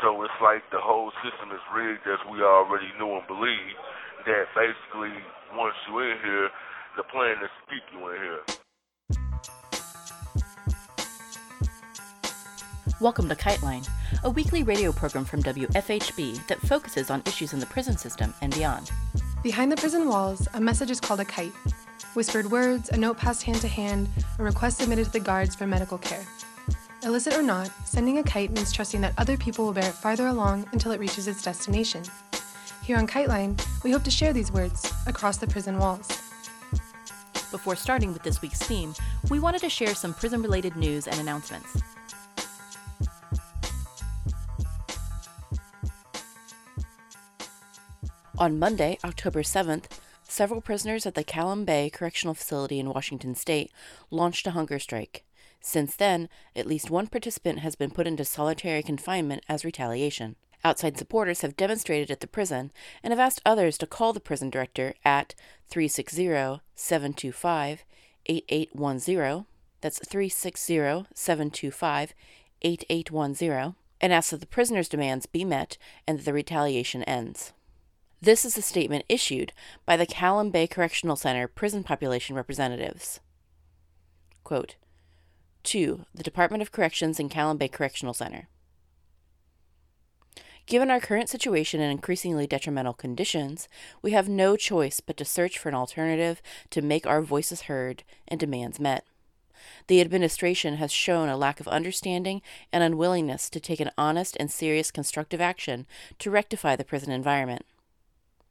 So it's like the whole system is rigged as we already knew and believe that basically once you're in here, the plan is to keep you in here. Welcome to Kiteline, a weekly radio program from WFHB that focuses on issues in the prison system and beyond. Behind the prison walls, a message is called a kite. Whispered words, a note passed hand to hand, a request submitted to the guards for medical care. Illicit or not, sending a kite means trusting that other people will bear it farther along until it reaches its destination. Here on Kiteline, we hope to share these words across the prison walls. Before starting with this week's theme, we wanted to share some prison related news and announcements. On Monday, October 7th, several prisoners at the Clallam Bay Correctional Facility in Washington state launched a hunger strike. Since then, at least one participant has been put into solitary confinement as retaliation. Outside supporters have demonstrated at the prison and have asked others to call the prison director at 360 725 8810. That's 360 725 8810 and ask that the prisoner's demands be met and that the retaliation ends. This is a statement issued by the Clallam Bay Correctional Center prison population representatives. Quote, to the Department of Corrections and Clallam Bay Correctional Center. Given our current situation and increasingly detrimental conditions, we have no choice but to search for an alternative to make our voices heard and demands met. The administration has shown a lack of understanding and unwillingness to take an honest and serious constructive action to rectify the prison environment.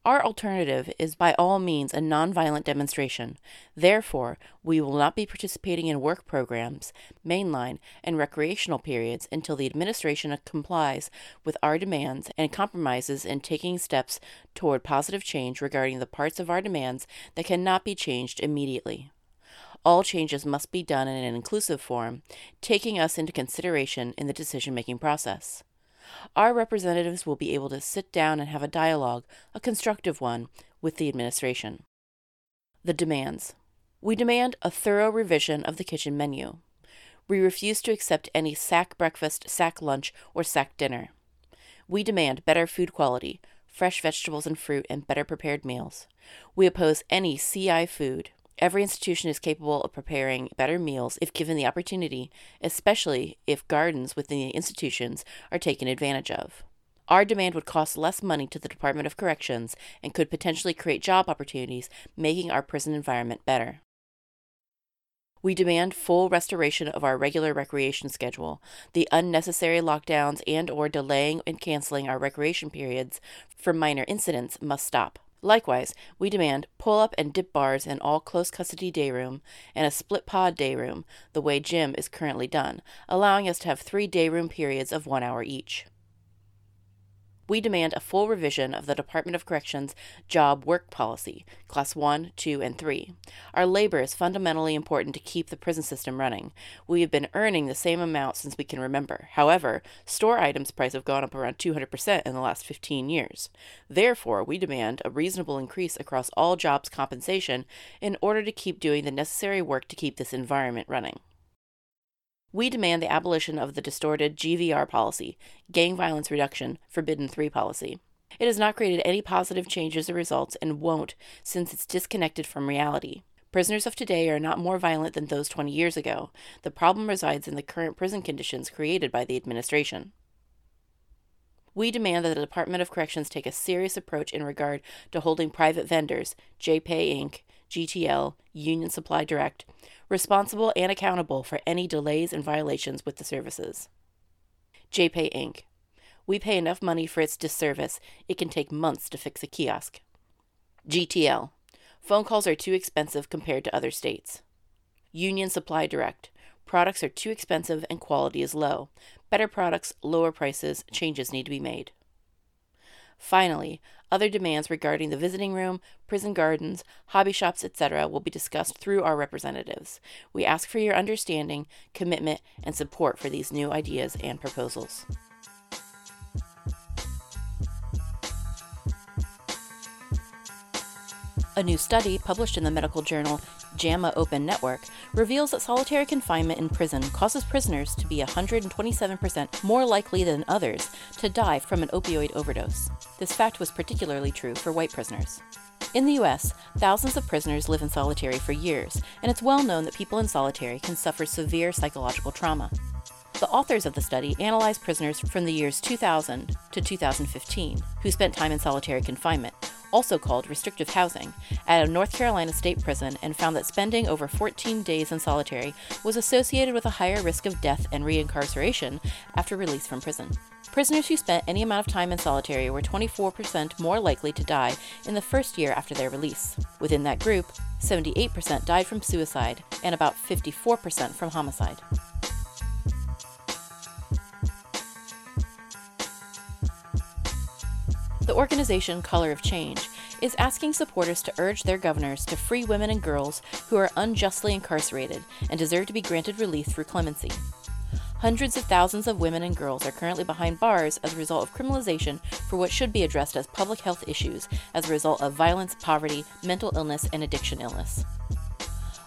Our alternative is by all means a nonviolent demonstration. Therefore, we will not be participating in work programs, mainline, and recreational periods until the administration complies with our demands and compromises in taking steps toward positive change regarding the parts of our demands that cannot be changed immediately. All changes must be done in an inclusive form, taking us into consideration in the decision making process our representatives will be able to sit down and have a dialogue, a constructive one, with the administration. The demands. We demand a thorough revision of the kitchen menu. We refuse to accept any sack breakfast, sack lunch, or sack dinner. We demand better food quality, fresh vegetables and fruit, and better prepared meals. We oppose any CI food, Every institution is capable of preparing better meals if given the opportunity, especially if gardens within the institutions are taken advantage of. Our demand would cost less money to the Department of Corrections and could potentially create job opportunities, making our prison environment better. We demand full restoration of our regular recreation schedule. The unnecessary lockdowns and or delaying and canceling our recreation periods for minor incidents must stop. Likewise, we demand pull up and dip bars in all close custody day room and a split pod day room, the way gym is currently done, allowing us to have three day room periods of one hour each we demand a full revision of the Department of Corrections job work policy, Class 1, 2, and 3. Our labor is fundamentally important to keep the prison system running. We have been earning the same amount since we can remember. However, store items prices have gone up around 200% in the last 15 years. Therefore, we demand a reasonable increase across all jobs compensation in order to keep doing the necessary work to keep this environment running. We demand the abolition of the distorted GVR policy, Gang Violence Reduction Forbidden 3 policy. It has not created any positive changes or results and won't since it's disconnected from reality. Prisoners of today are not more violent than those 20 years ago. The problem resides in the current prison conditions created by the administration. We demand that the Department of Corrections take a serious approach in regard to holding private vendors, JPay Inc., GTL, Union Supply Direct, responsible and accountable for any delays and violations with the services. JPay Inc. We pay enough money for its disservice, it can take months to fix a kiosk. GTL. Phone calls are too expensive compared to other states. Union Supply Direct. Products are too expensive and quality is low. Better products, lower prices, changes need to be made. Finally, other demands regarding the visiting room, prison gardens, hobby shops, etc., will be discussed through our representatives. We ask for your understanding, commitment, and support for these new ideas and proposals. A new study published in the medical journal JAMA Open Network reveals that solitary confinement in prison causes prisoners to be 127% more likely than others to die from an opioid overdose. This fact was particularly true for white prisoners. In the US, thousands of prisoners live in solitary for years, and it's well known that people in solitary can suffer severe psychological trauma. The authors of the study analyzed prisoners from the years 2000 to 2015 who spent time in solitary confinement, also called restrictive housing, at a North Carolina state prison and found that spending over 14 days in solitary was associated with a higher risk of death and reincarceration after release from prison. Prisoners who spent any amount of time in solitary were 24% more likely to die in the first year after their release. Within that group, 78% died from suicide and about 54% from homicide. The organization Color of Change is asking supporters to urge their governors to free women and girls who are unjustly incarcerated and deserve to be granted relief through clemency. Hundreds of thousands of women and girls are currently behind bars as a result of criminalization for what should be addressed as public health issues as a result of violence, poverty, mental illness, and addiction illness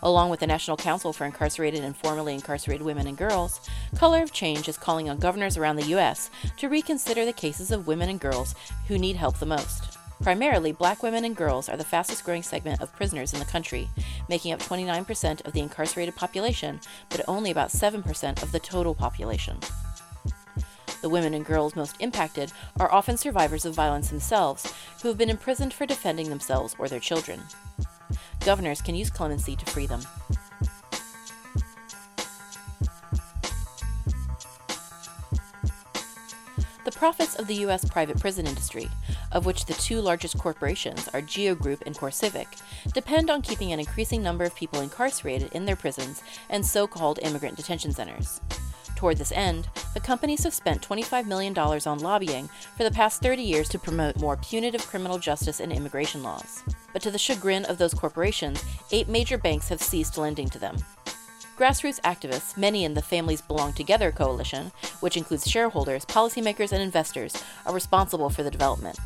along with the National Council for Incarcerated and Formerly Incarcerated Women and Girls, Color of Change is calling on governors around the U.S. to reconsider the cases of women and girls who need help the most. Primarily, black women and girls are the fastest growing segment of prisoners in the country, making up 29% of the incarcerated population, but only about 7% of the total population. The women and girls most impacted are often survivors of violence themselves who have been imprisoned for defending themselves or their children. Governors can use clemency to free them. The profits of the U.S. private prison industry, of which the two largest corporations are Geo Group and CoreCivic, depend on keeping an increasing number of people incarcerated in their prisons and so called immigrant detention centers. Toward this end, the companies have spent $25 million on lobbying for the past 30 years to promote more punitive criminal justice and immigration laws. But to the chagrin of those corporations, eight major banks have ceased lending to them. Grassroots activists, many in the Families Belong Together coalition, which includes shareholders, policymakers, and investors, are responsible for the development.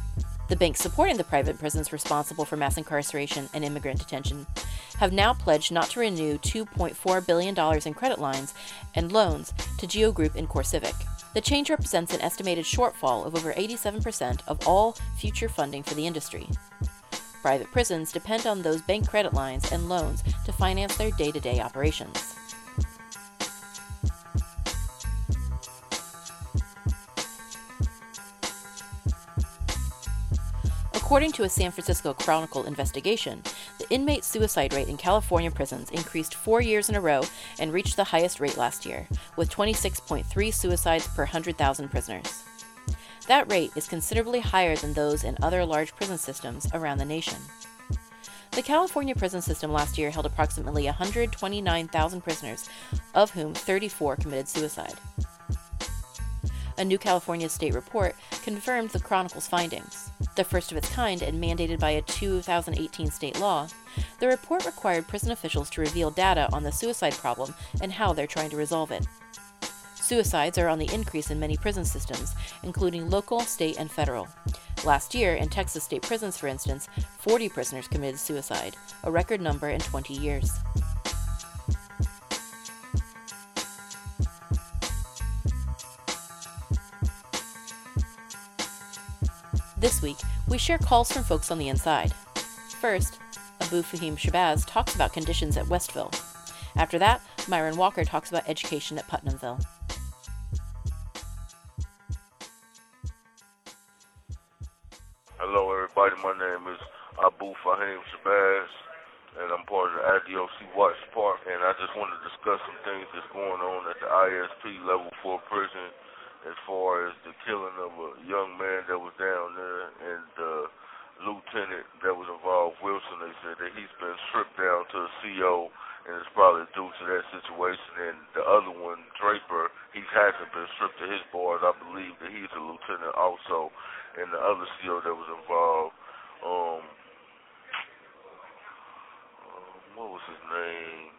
The banks supporting the private prisons responsible for mass incarceration and immigrant detention have now pledged not to renew $2.4 billion in credit lines and loans to Geo Group and CoreCivic. The change represents an estimated shortfall of over 87% of all future funding for the industry. Private prisons depend on those bank credit lines and loans to finance their day to day operations. According to a San Francisco Chronicle investigation, the inmate suicide rate in California prisons increased four years in a row and reached the highest rate last year, with 26.3 suicides per 100,000 prisoners. That rate is considerably higher than those in other large prison systems around the nation. The California prison system last year held approximately 129,000 prisoners, of whom 34 committed suicide. A new California state report confirmed the Chronicle's findings. The first of its kind and mandated by a 2018 state law, the report required prison officials to reveal data on the suicide problem and how they're trying to resolve it. Suicides are on the increase in many prison systems, including local, state, and federal. Last year, in Texas state prisons, for instance, 40 prisoners committed suicide, a record number in 20 years. This week, we share calls from folks on the inside. First, Abu Fahim Shabazz talks about conditions at Westville. After that, Myron Walker talks about education at Putnamville. Hello, everybody. My name is Abu Fahim Shabazz, and I'm part of the IDOC Watch Park. And I just want to discuss some things that's going on at the ISP level 4 prison as far as the killing of a young man that was down there and the lieutenant that was involved, Wilson, they said that he's been stripped down to a CO and it's probably due to that situation. And the other one, Draper, he hasn't been stripped to his bars. I believe that he's a lieutenant also. And the other CO that was involved, um, um, what was his name?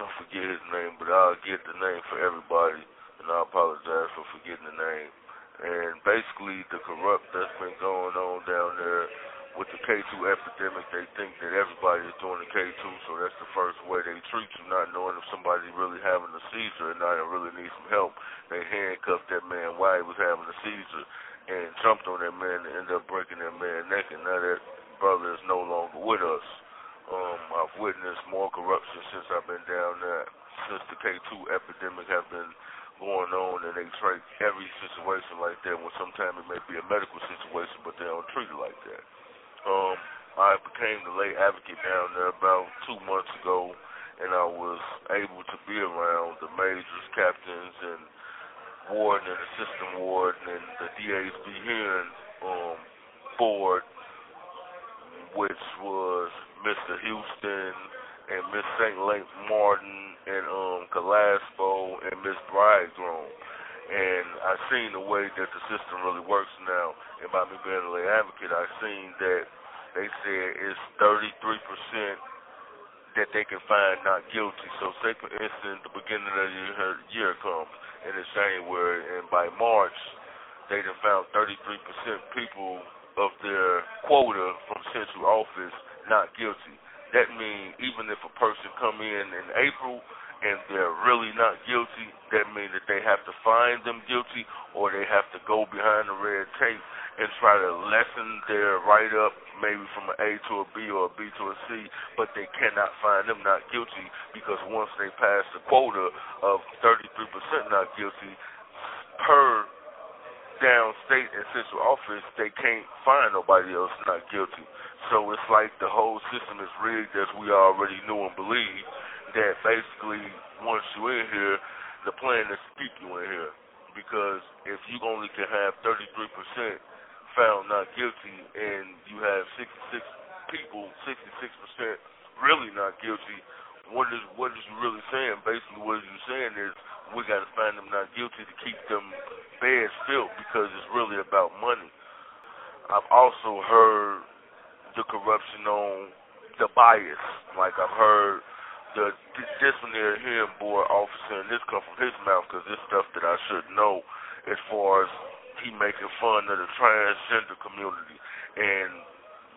I forget his name, but I'll get the name for everybody and I apologize for forgetting the name. And basically, the corrupt that's been going on down there with the K2 epidemic, they think that everybody is doing the K2, so that's the first way they treat you, not knowing if somebody's really having a seizure and not really need some help. They handcuffed that man while he was having a seizure and jumped on that man and ended up breaking that man's neck, and now that brother is no longer with us. Um, I've witnessed more corruption since I've been down there, since the K2 epidemic have been going on, and they treat every situation like that. When sometimes it may be a medical situation, but they don't treat it like that. Um, I became the lay advocate down there about two months ago, and I was able to be around the majors, captains, and warden and assistant warden and the DASB hearing um, board, which was Mr. Houston and Miss St. Lake Martin and um Galaspo and Miss Bridegroom. And I seen the way that the system really works now. And by me being a lay advocate, I seen that they said it's 33% that they can find not guilty. So say for instance, the beginning of the year, comes and it's January, and by March, they have found 33% people of their quota from central office not guilty. That means even if a person come in in April and they're really not guilty, that means that they have to find them guilty or they have to go behind the red tape and try to lessen their write up maybe from an A to a B or a B to a C, but they cannot find them not guilty because once they pass the quota of 33% not guilty per downstate and central office, they can't find nobody else not guilty. So it's like the whole system is rigged as we already knew and believed. That basically, once you in here, the plan is to keep you in here. Because if you only can have 33% found not guilty and you have 66 people, 66% really not guilty, what is what is you really saying? Basically, what you saying is we got to find them not guilty to keep them beds filled because it's really about money. I've also heard the corruption on the bias. Like I've heard the disciplinary hearing board officer, and this come from his mouth because this stuff that I should know as far as he making fun of the transgender community. And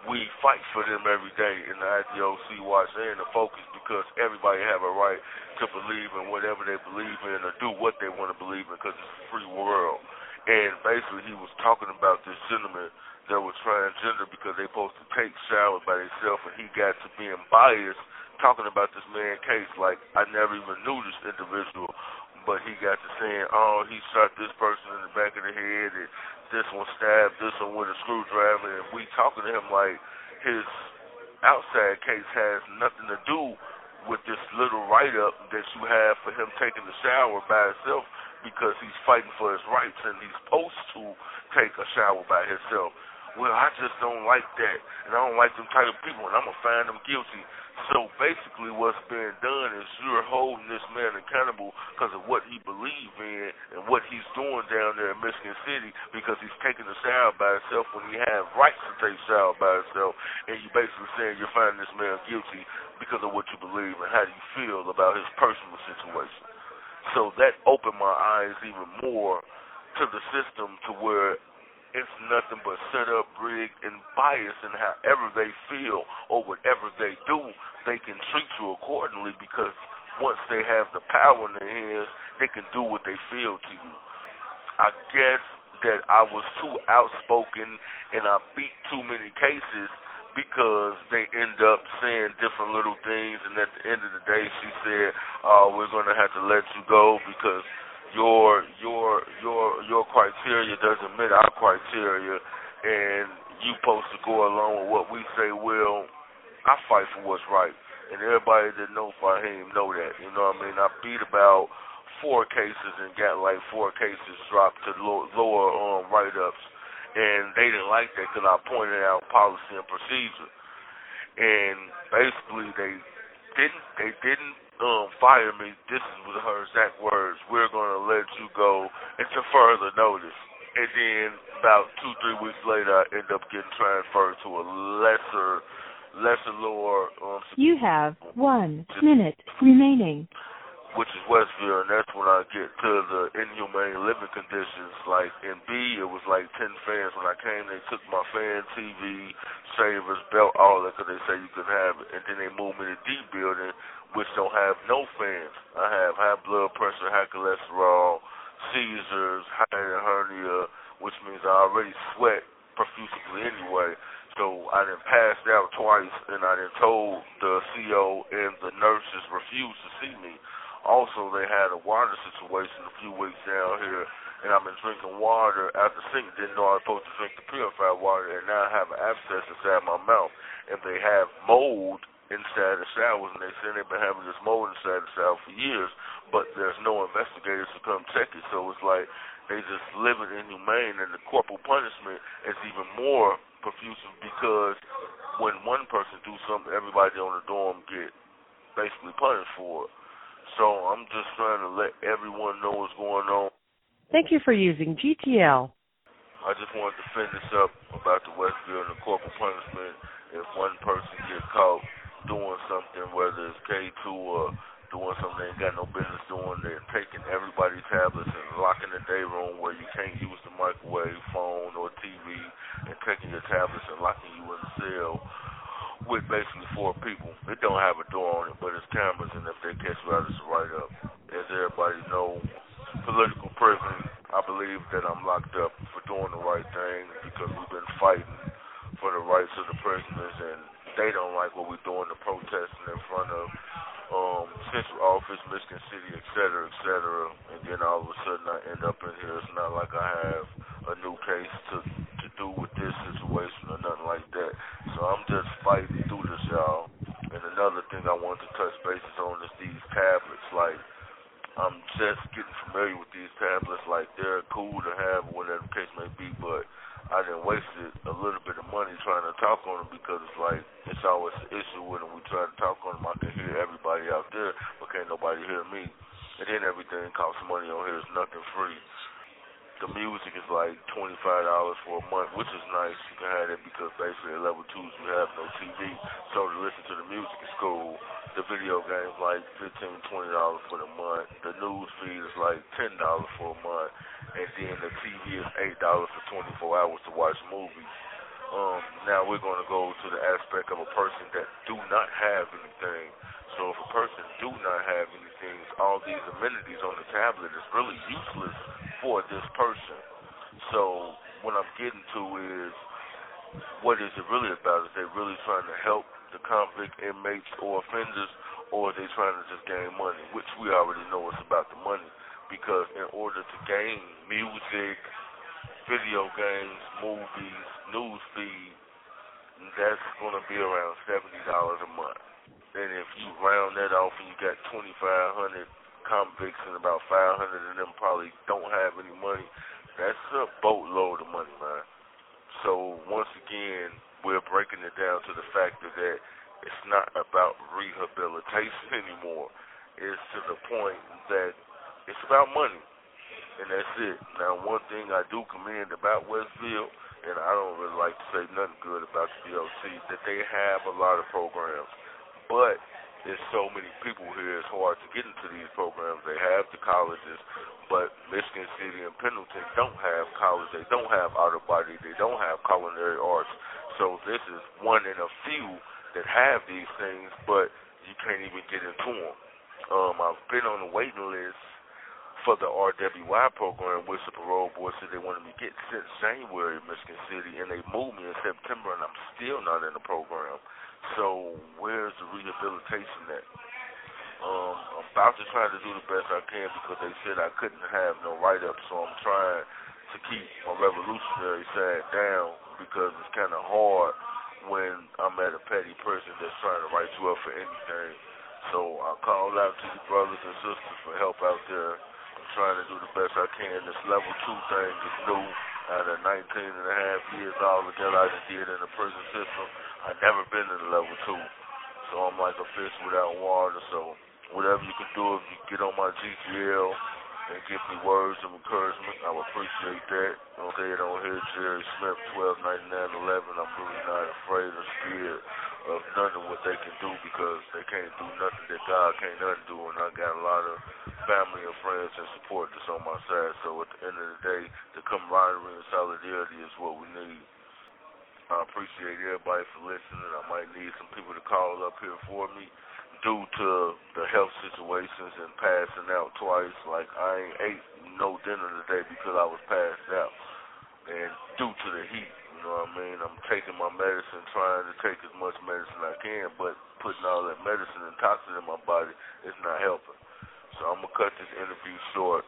we fight for them every day in the IDOC watch and the focus because everybody have a right to believe in whatever they believe in or do what they want to believe in because it's a free world. And basically, he was talking about this gentleman that was transgender because they supposed to take showers by themselves, and he got to being biased talking about this man case like I never even knew this individual, but he got to saying, oh, he shot this person in the back of the head, and this one stabbed this one with a screwdriver, and we talking to him like his outside case has nothing to do with this little write-up that you have for him taking the shower by himself because he's fighting for his rights and he's supposed to take a shower by himself. Well, I just don't like that, and I don't like them type of people, and I'm gonna find them guilty. So basically, what's being done is you're holding this man accountable because of what he believes in and what he's doing down there in Michigan City because he's taking a shower by himself when he has rights to take shower by himself. And you basically saying you're finding this man guilty because of what you believe and how you feel about his personal situation. So that opened my eyes even more to the system to where it's nothing but set up, rigged, and biased in however they feel or whatever they do, they can treat you accordingly because once they have the power in their hands, they can do what they feel to you. I guess that I was too outspoken and I beat too many cases because they end up saying different little things and at the end of the day she said, Oh, we're gonna have to let you go because your your your your criteria doesn't meet our criteria, and you supposed to go along with what we say. Well, I fight for what's right, and everybody that know Fahim know that. You know what I mean? I beat about four cases and got like four cases dropped to lower, lower um, write-ups, and they didn't like that because I pointed out policy and procedure, and basically they didn't they didn't um, fire me, this was her exact words, we're going to let you go until further notice. And then about two, three weeks later, I end up getting transferred to a lesser, lesser lower. Um, you have one minute remaining. Which is Westville, and that's when I get to the inhumane living conditions, like in B, it was like 10 fans. When I came, they took my fan, TV, savers, belt, all that, because they say you could have it. And then they moved me to D building, which don't have no fans. I have high blood pressure, high cholesterol, seizures, high hernia, which means I already sweat profusely anyway. So I done passed out twice, and I done told the CO and the nurses refused to see me. Also, they had a water situation a few weeks down here, and I've been drinking water after sinking. Didn't know I was supposed to drink the purified water, and now I have an abscess inside my mouth. And they have mold inside the showers, and they say they've been having this mold inside the shower for years, but there's no investigators to come check it. So it's like they just living inhumane, and the corporal punishment is even more profuse because when one person do something, everybody on the dorm get basically punished for it. So I'm just trying to let everyone know what's going on. Thank you for using GTL. I just wanted to finish up about the Westville and the corporal punishment. If one person gets caught doing something, whether it's K2 or doing something they ain't got no business doing, they're taking everybody's tablets and locking the day room where you can't use the microwave, phone, or TV, and taking your tablets and locking you in the cell with basically four people. It don't have a door on it, but it's cameras, and if they catch you out, it's right up. As everybody know, political prison. I believe that I'm locked up for doing the right thing because we've been fighting for the rights of the prisoners, and they don't like what we're doing, the protesting in front of um, central office, Michigan City, et cetera, et cetera. And then all of a sudden I end up in here. It's not like I have a new case to to do with this situation or nothing like that. So I'm just fighting through this, y'all. And another thing I want to touch bases on is these tablets. Like, I'm just getting familiar with these tablets. Like, they're cool to have, whatever the case may be, but I didn't wasted a little bit of money trying to talk on them because it's like it's always an issue with them. We try to talk on them. I can hear everybody out there, but can't nobody hear me. And then everything costs money on here. It's nothing free the music is like twenty five dollars for a month, which is nice. You can have it because basically at level twos we have no TV, so to listen to the music is cool. The video games like fifteen, twenty dollars for the month. The news feed is like ten dollars for a month, and then the TV is eight dollars for twenty four hours to watch movies. Um, now we're going to go to the aspect of a person that do not have anything. So if a person do not have anything, all these amenities on the tablet is really useless for this person. So what I'm getting to is what is it really about? Is they really trying to help the convict inmates or offenders, or are they trying to just gain money? Which we already know it's about the money. Because in order to gain music, video games, movies, news feed, that's going to be around seventy dollars a month. And if you round that off and you got twenty five hundred convicts and about 500 of them probably don't have any money. That's a boatload of money, man. So once again, we're breaking it down to the fact that it's not about rehabilitation anymore. It's to the point that it's about money, and that's it. Now, one thing I do commend about Westville, and I don't really like to say nothing good about the DOC, that they have a lot of programs, but there's so many people here, it's hard to get into these programs. They have the colleges, but Michigan City and Pendleton don't have college. They don't have auto body. They don't have culinary arts. So this is one in a few that have these things, but you can't even get into them. Um, I've been on the waiting list for the RWI program, which the parole board said they wanted me to get since January in Michigan City, and they moved me in September, and I'm still not in the program. So where's the rehabilitation at? Um, I'm about to try to do the best I can because they said I couldn't have no write up, so I'm trying to keep my revolutionary side down because it's kind of hard when I'm at a petty person that's trying to write you up for anything. So I call out to you brothers and sisters for help out there. I'm trying to do the best I can. This level two thing is new. Out of 19 and a half years all together I just did in the prison system, I've never been in level two. So I'm like a fish without water. So whatever you can do, if you get on my GTL, and give me words of encouragement. I would appreciate that. Okay, on here, Jerry Smith, twelve ninety nine eleven. I'm really not afraid or scared of none of what they can do because they can't do nothing that God can't undo. And I got a lot of family and friends and support that's on my side. So at the end of the day, the camaraderie and solidarity is what we need. I appreciate everybody for listening. I might need some people to call up here for me due to the health situations and passing out twice. Like I ain't ate no dinner today because I was passed out, and due to the heat. Know what I mean? I'm taking my medicine, trying to take as much medicine as I can, but putting all that medicine and toxins in my body is not helping. So I'm gonna cut this interview short,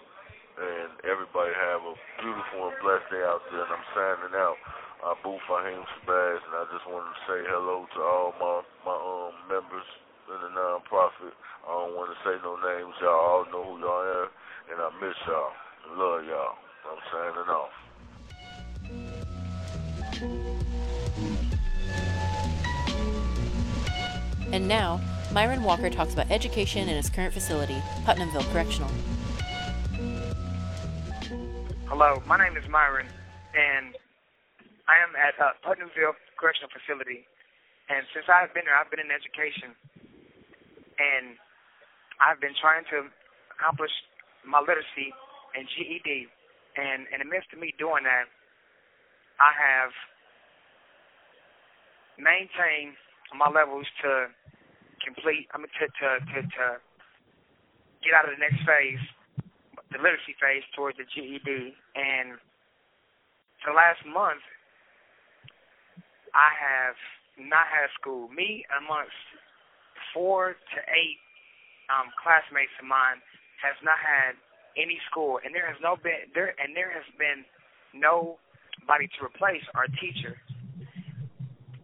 and everybody have a beautiful and blessed day out there. And I'm signing out. Abu Fahim Shabazz, and I just wanted to say hello to all my my um members in the nonprofit. I don't want to say no names. Y'all all know who y'all are, and I miss y'all. Love y'all. I'm signing off. And now, Myron Walker talks about education in his current facility, Putnamville Correctional. Hello, my name is Myron, and I am at uh, Putnamville Correctional Facility. And since I've been there, I've been in education, and I've been trying to accomplish my literacy and GED. And in the midst of me doing that, I have maintained my levels to complete. I mean, to to to, to get out of the next phase, the literacy phase, towards the GED. And for the last month, I have not had school. Me amongst four to eight um, classmates of mine has not had any school, and there has no been there, and there has been nobody to replace our teacher.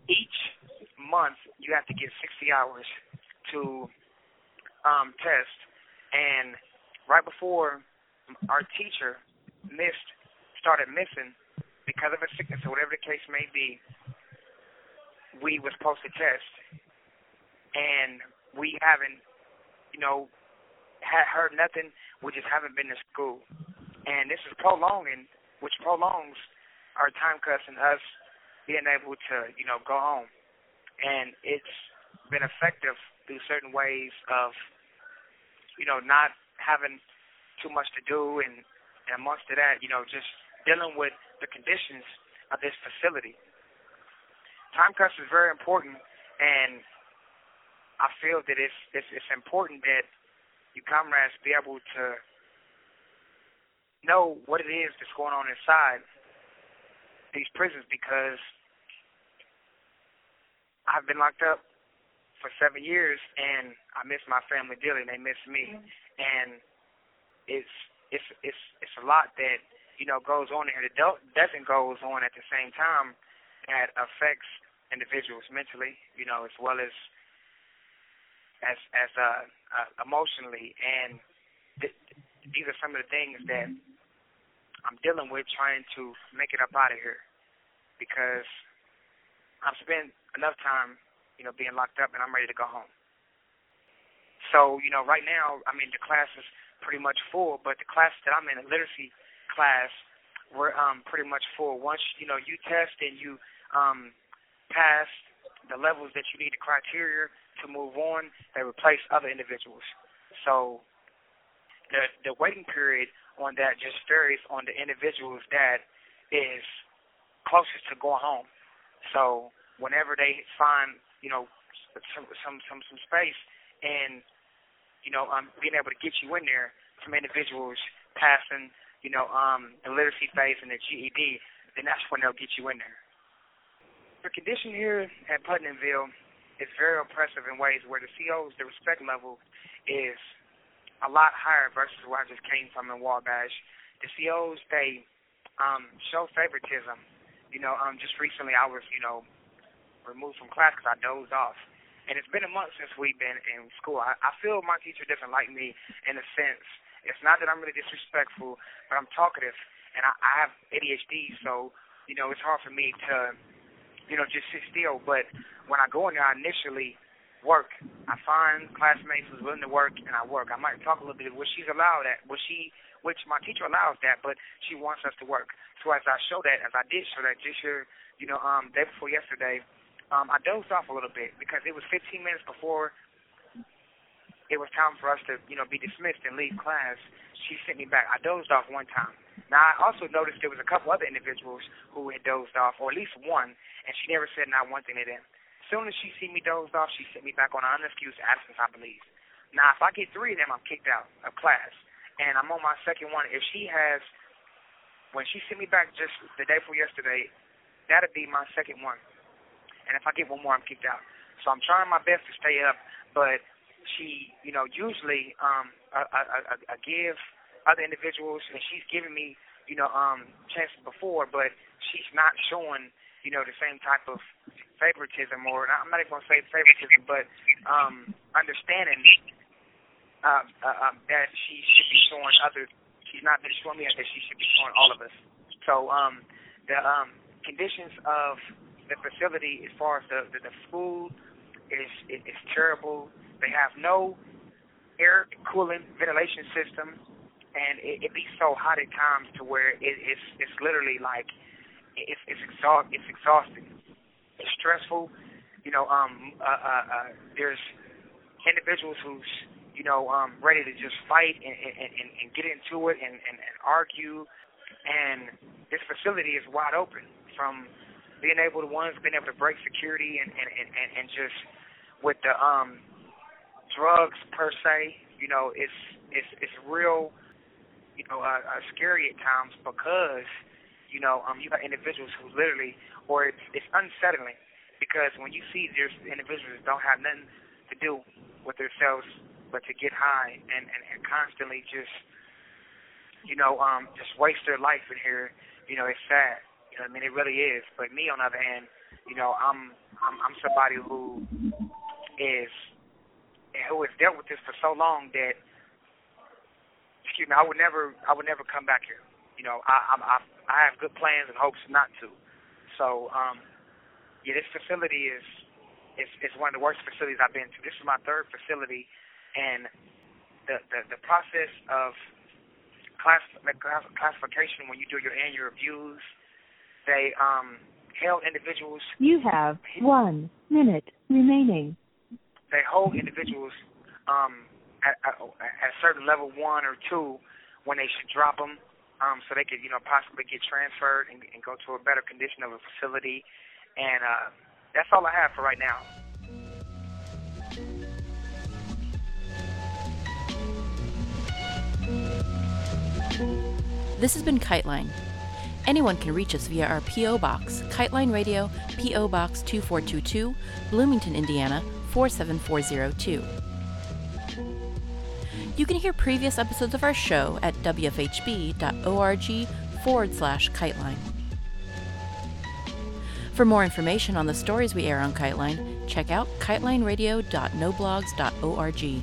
Each month, you have to get 60 hours to um, test, and right before our teacher missed, started missing because of a sickness or whatever the case may be, we was supposed to test, and we haven't, you know, had heard nothing. We just haven't been to school, and this is prolonging, which prolongs our time cuts and us being able to, you know, go home. And it's been effective through certain ways of, you know, not having too much to do, and, and amongst that, you know, just dealing with the conditions of this facility. Time cuts is very important, and I feel that it's it's, it's important that you comrades be able to know what it is that's going on inside these prisons because I've been locked up for seven years and I miss my family dearly and they miss me. And it's it's it's it's a lot that you know goes on here that doesn't goes on at the same time that affects individuals mentally you know as well as as as uh, uh, emotionally, and th- these are some of the things that I'm dealing with trying to make it up out of here because I've spent enough time, you know, being locked up, and I'm ready to go home. So, you know, right now, I mean, the class is pretty much full, but the class that I'm in, the literacy class, we're um, pretty much full. Once you know you test and you um, pass the levels that you need, the criteria to move on, they replace other individuals. So the the waiting period on that just varies on the individuals that is closest to going home. So whenever they find, you know, some some some, some space and you know, um being able to get you in there, some individuals passing, you know, um the literacy phase and the GED, then that's when they'll get you in there. The condition here at Putnamville is very oppressive in ways where the COs, the respect level is a lot higher versus where I just came from in Wabash. The COs, they um, show favoritism. You know, um, just recently I was, you know, removed from class because I dozed off. And it's been a month since we've been in school. I, I feel my teacher doesn't like me in a sense. It's not that I'm really disrespectful, but I'm talkative, and I, I have ADHD, so you know it's hard for me to you know, just sit still. But when I go in there, I initially work. I find classmates who's willing to work, and I work. I might talk a little bit, which she's allowed at, which she, which my teacher allows that, but she wants us to work. So as I show that, as I did show that this year, you know, um, day before yesterday, um, I dozed off a little bit because it was 15 minutes before it was time for us to, you know, be dismissed and leave class. She sent me back. I dozed off one time. Now I also noticed there was a couple other individuals who had dozed off, or at least one, and she never said not one thing to them. Soon as she see me dozed off, she sent me back on an unexcused absence, I believe. Now, if I get three of them, I'm kicked out of class, and I'm on my second one. If she has, when she sent me back just the day before yesterday, that'd be my second one. And if I get one more, I'm kicked out. So I'm trying my best to stay up, but she, you know, usually um, I, I, I, I give other individuals, and she's given me, you know, um, chances before, but she's not showing, you know, the same type of favoritism, or I'm not even gonna say favoritism, but um, understanding uh, uh, uh, that she should be showing others. She's not been showing me that she should be showing all of us. So um, the um, conditions of the facility, as far as the the, the food, is it, is terrible. They have no air cooling ventilation system, and it, it be so hot at times to where it, it's it's literally like it's it's exhaust it's exhausting. It's stressful. You know, um, uh, uh, uh, there's individuals who's you know um, ready to just fight and, and, and, and get into it and, and, and argue. And this facility is wide open from being able to ones being able to break security and and, and, and, and just with the um drugs per se, you know, it's it's it's real, you know, uh, uh, scary at times because you know um you got individuals who literally or it's it's unsettling because when you see there's individuals that don't have nothing to do with themselves but to get high and and, and constantly just you know um just waste their life in here you know it's sad. You know I mean? It really is. But me on the other hand you know I'm I'm, I'm somebody who is who has dealt with this for so long that excuse me I would never I would never come back here. You know I I I have good plans and hopes not to so, um, yeah, this facility is is is one of the worst facilities I've been to. This is my third facility, and the the, the process of class, classification when you do your annual reviews, they um held individuals. You have one minute remaining. They hold individuals um at, at, at a certain level one or two when they should drop them um, so they could, you know, possibly get transferred and, and go to a better condition of a facility. And uh, that's all I have for right now. This has been Kiteline. Anyone can reach us via our P.O. Box, Kiteline Radio, P.O. Box 2422, Bloomington, Indiana 47402. You can hear previous episodes of our show at wfhb.org forward slash kiteline. For more information on the stories we air on Kiteline, check out kitelineradio.noblogs.org.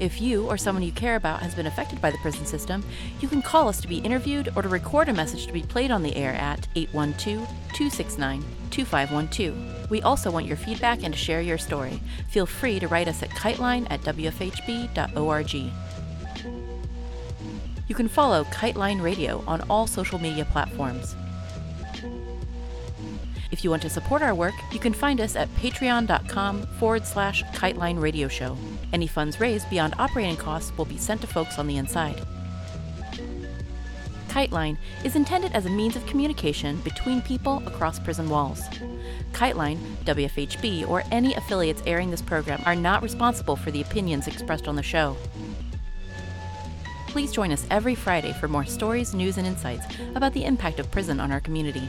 If you or someone you care about has been affected by the prison system, you can call us to be interviewed or to record a message to be played on the air at 812 269 2512. We also want your feedback and to share your story. Feel free to write us at kiteline at wfhb.org. You can follow Kiteline Radio on all social media platforms. If you want to support our work, you can find us at patreon.com forward slash kiteline radio show. Any funds raised beyond operating costs will be sent to folks on the inside. Kiteline is intended as a means of communication between people across prison walls. Kiteline, WFHB, or any affiliates airing this program are not responsible for the opinions expressed on the show. Please join us every Friday for more stories, news, and insights about the impact of prison on our community.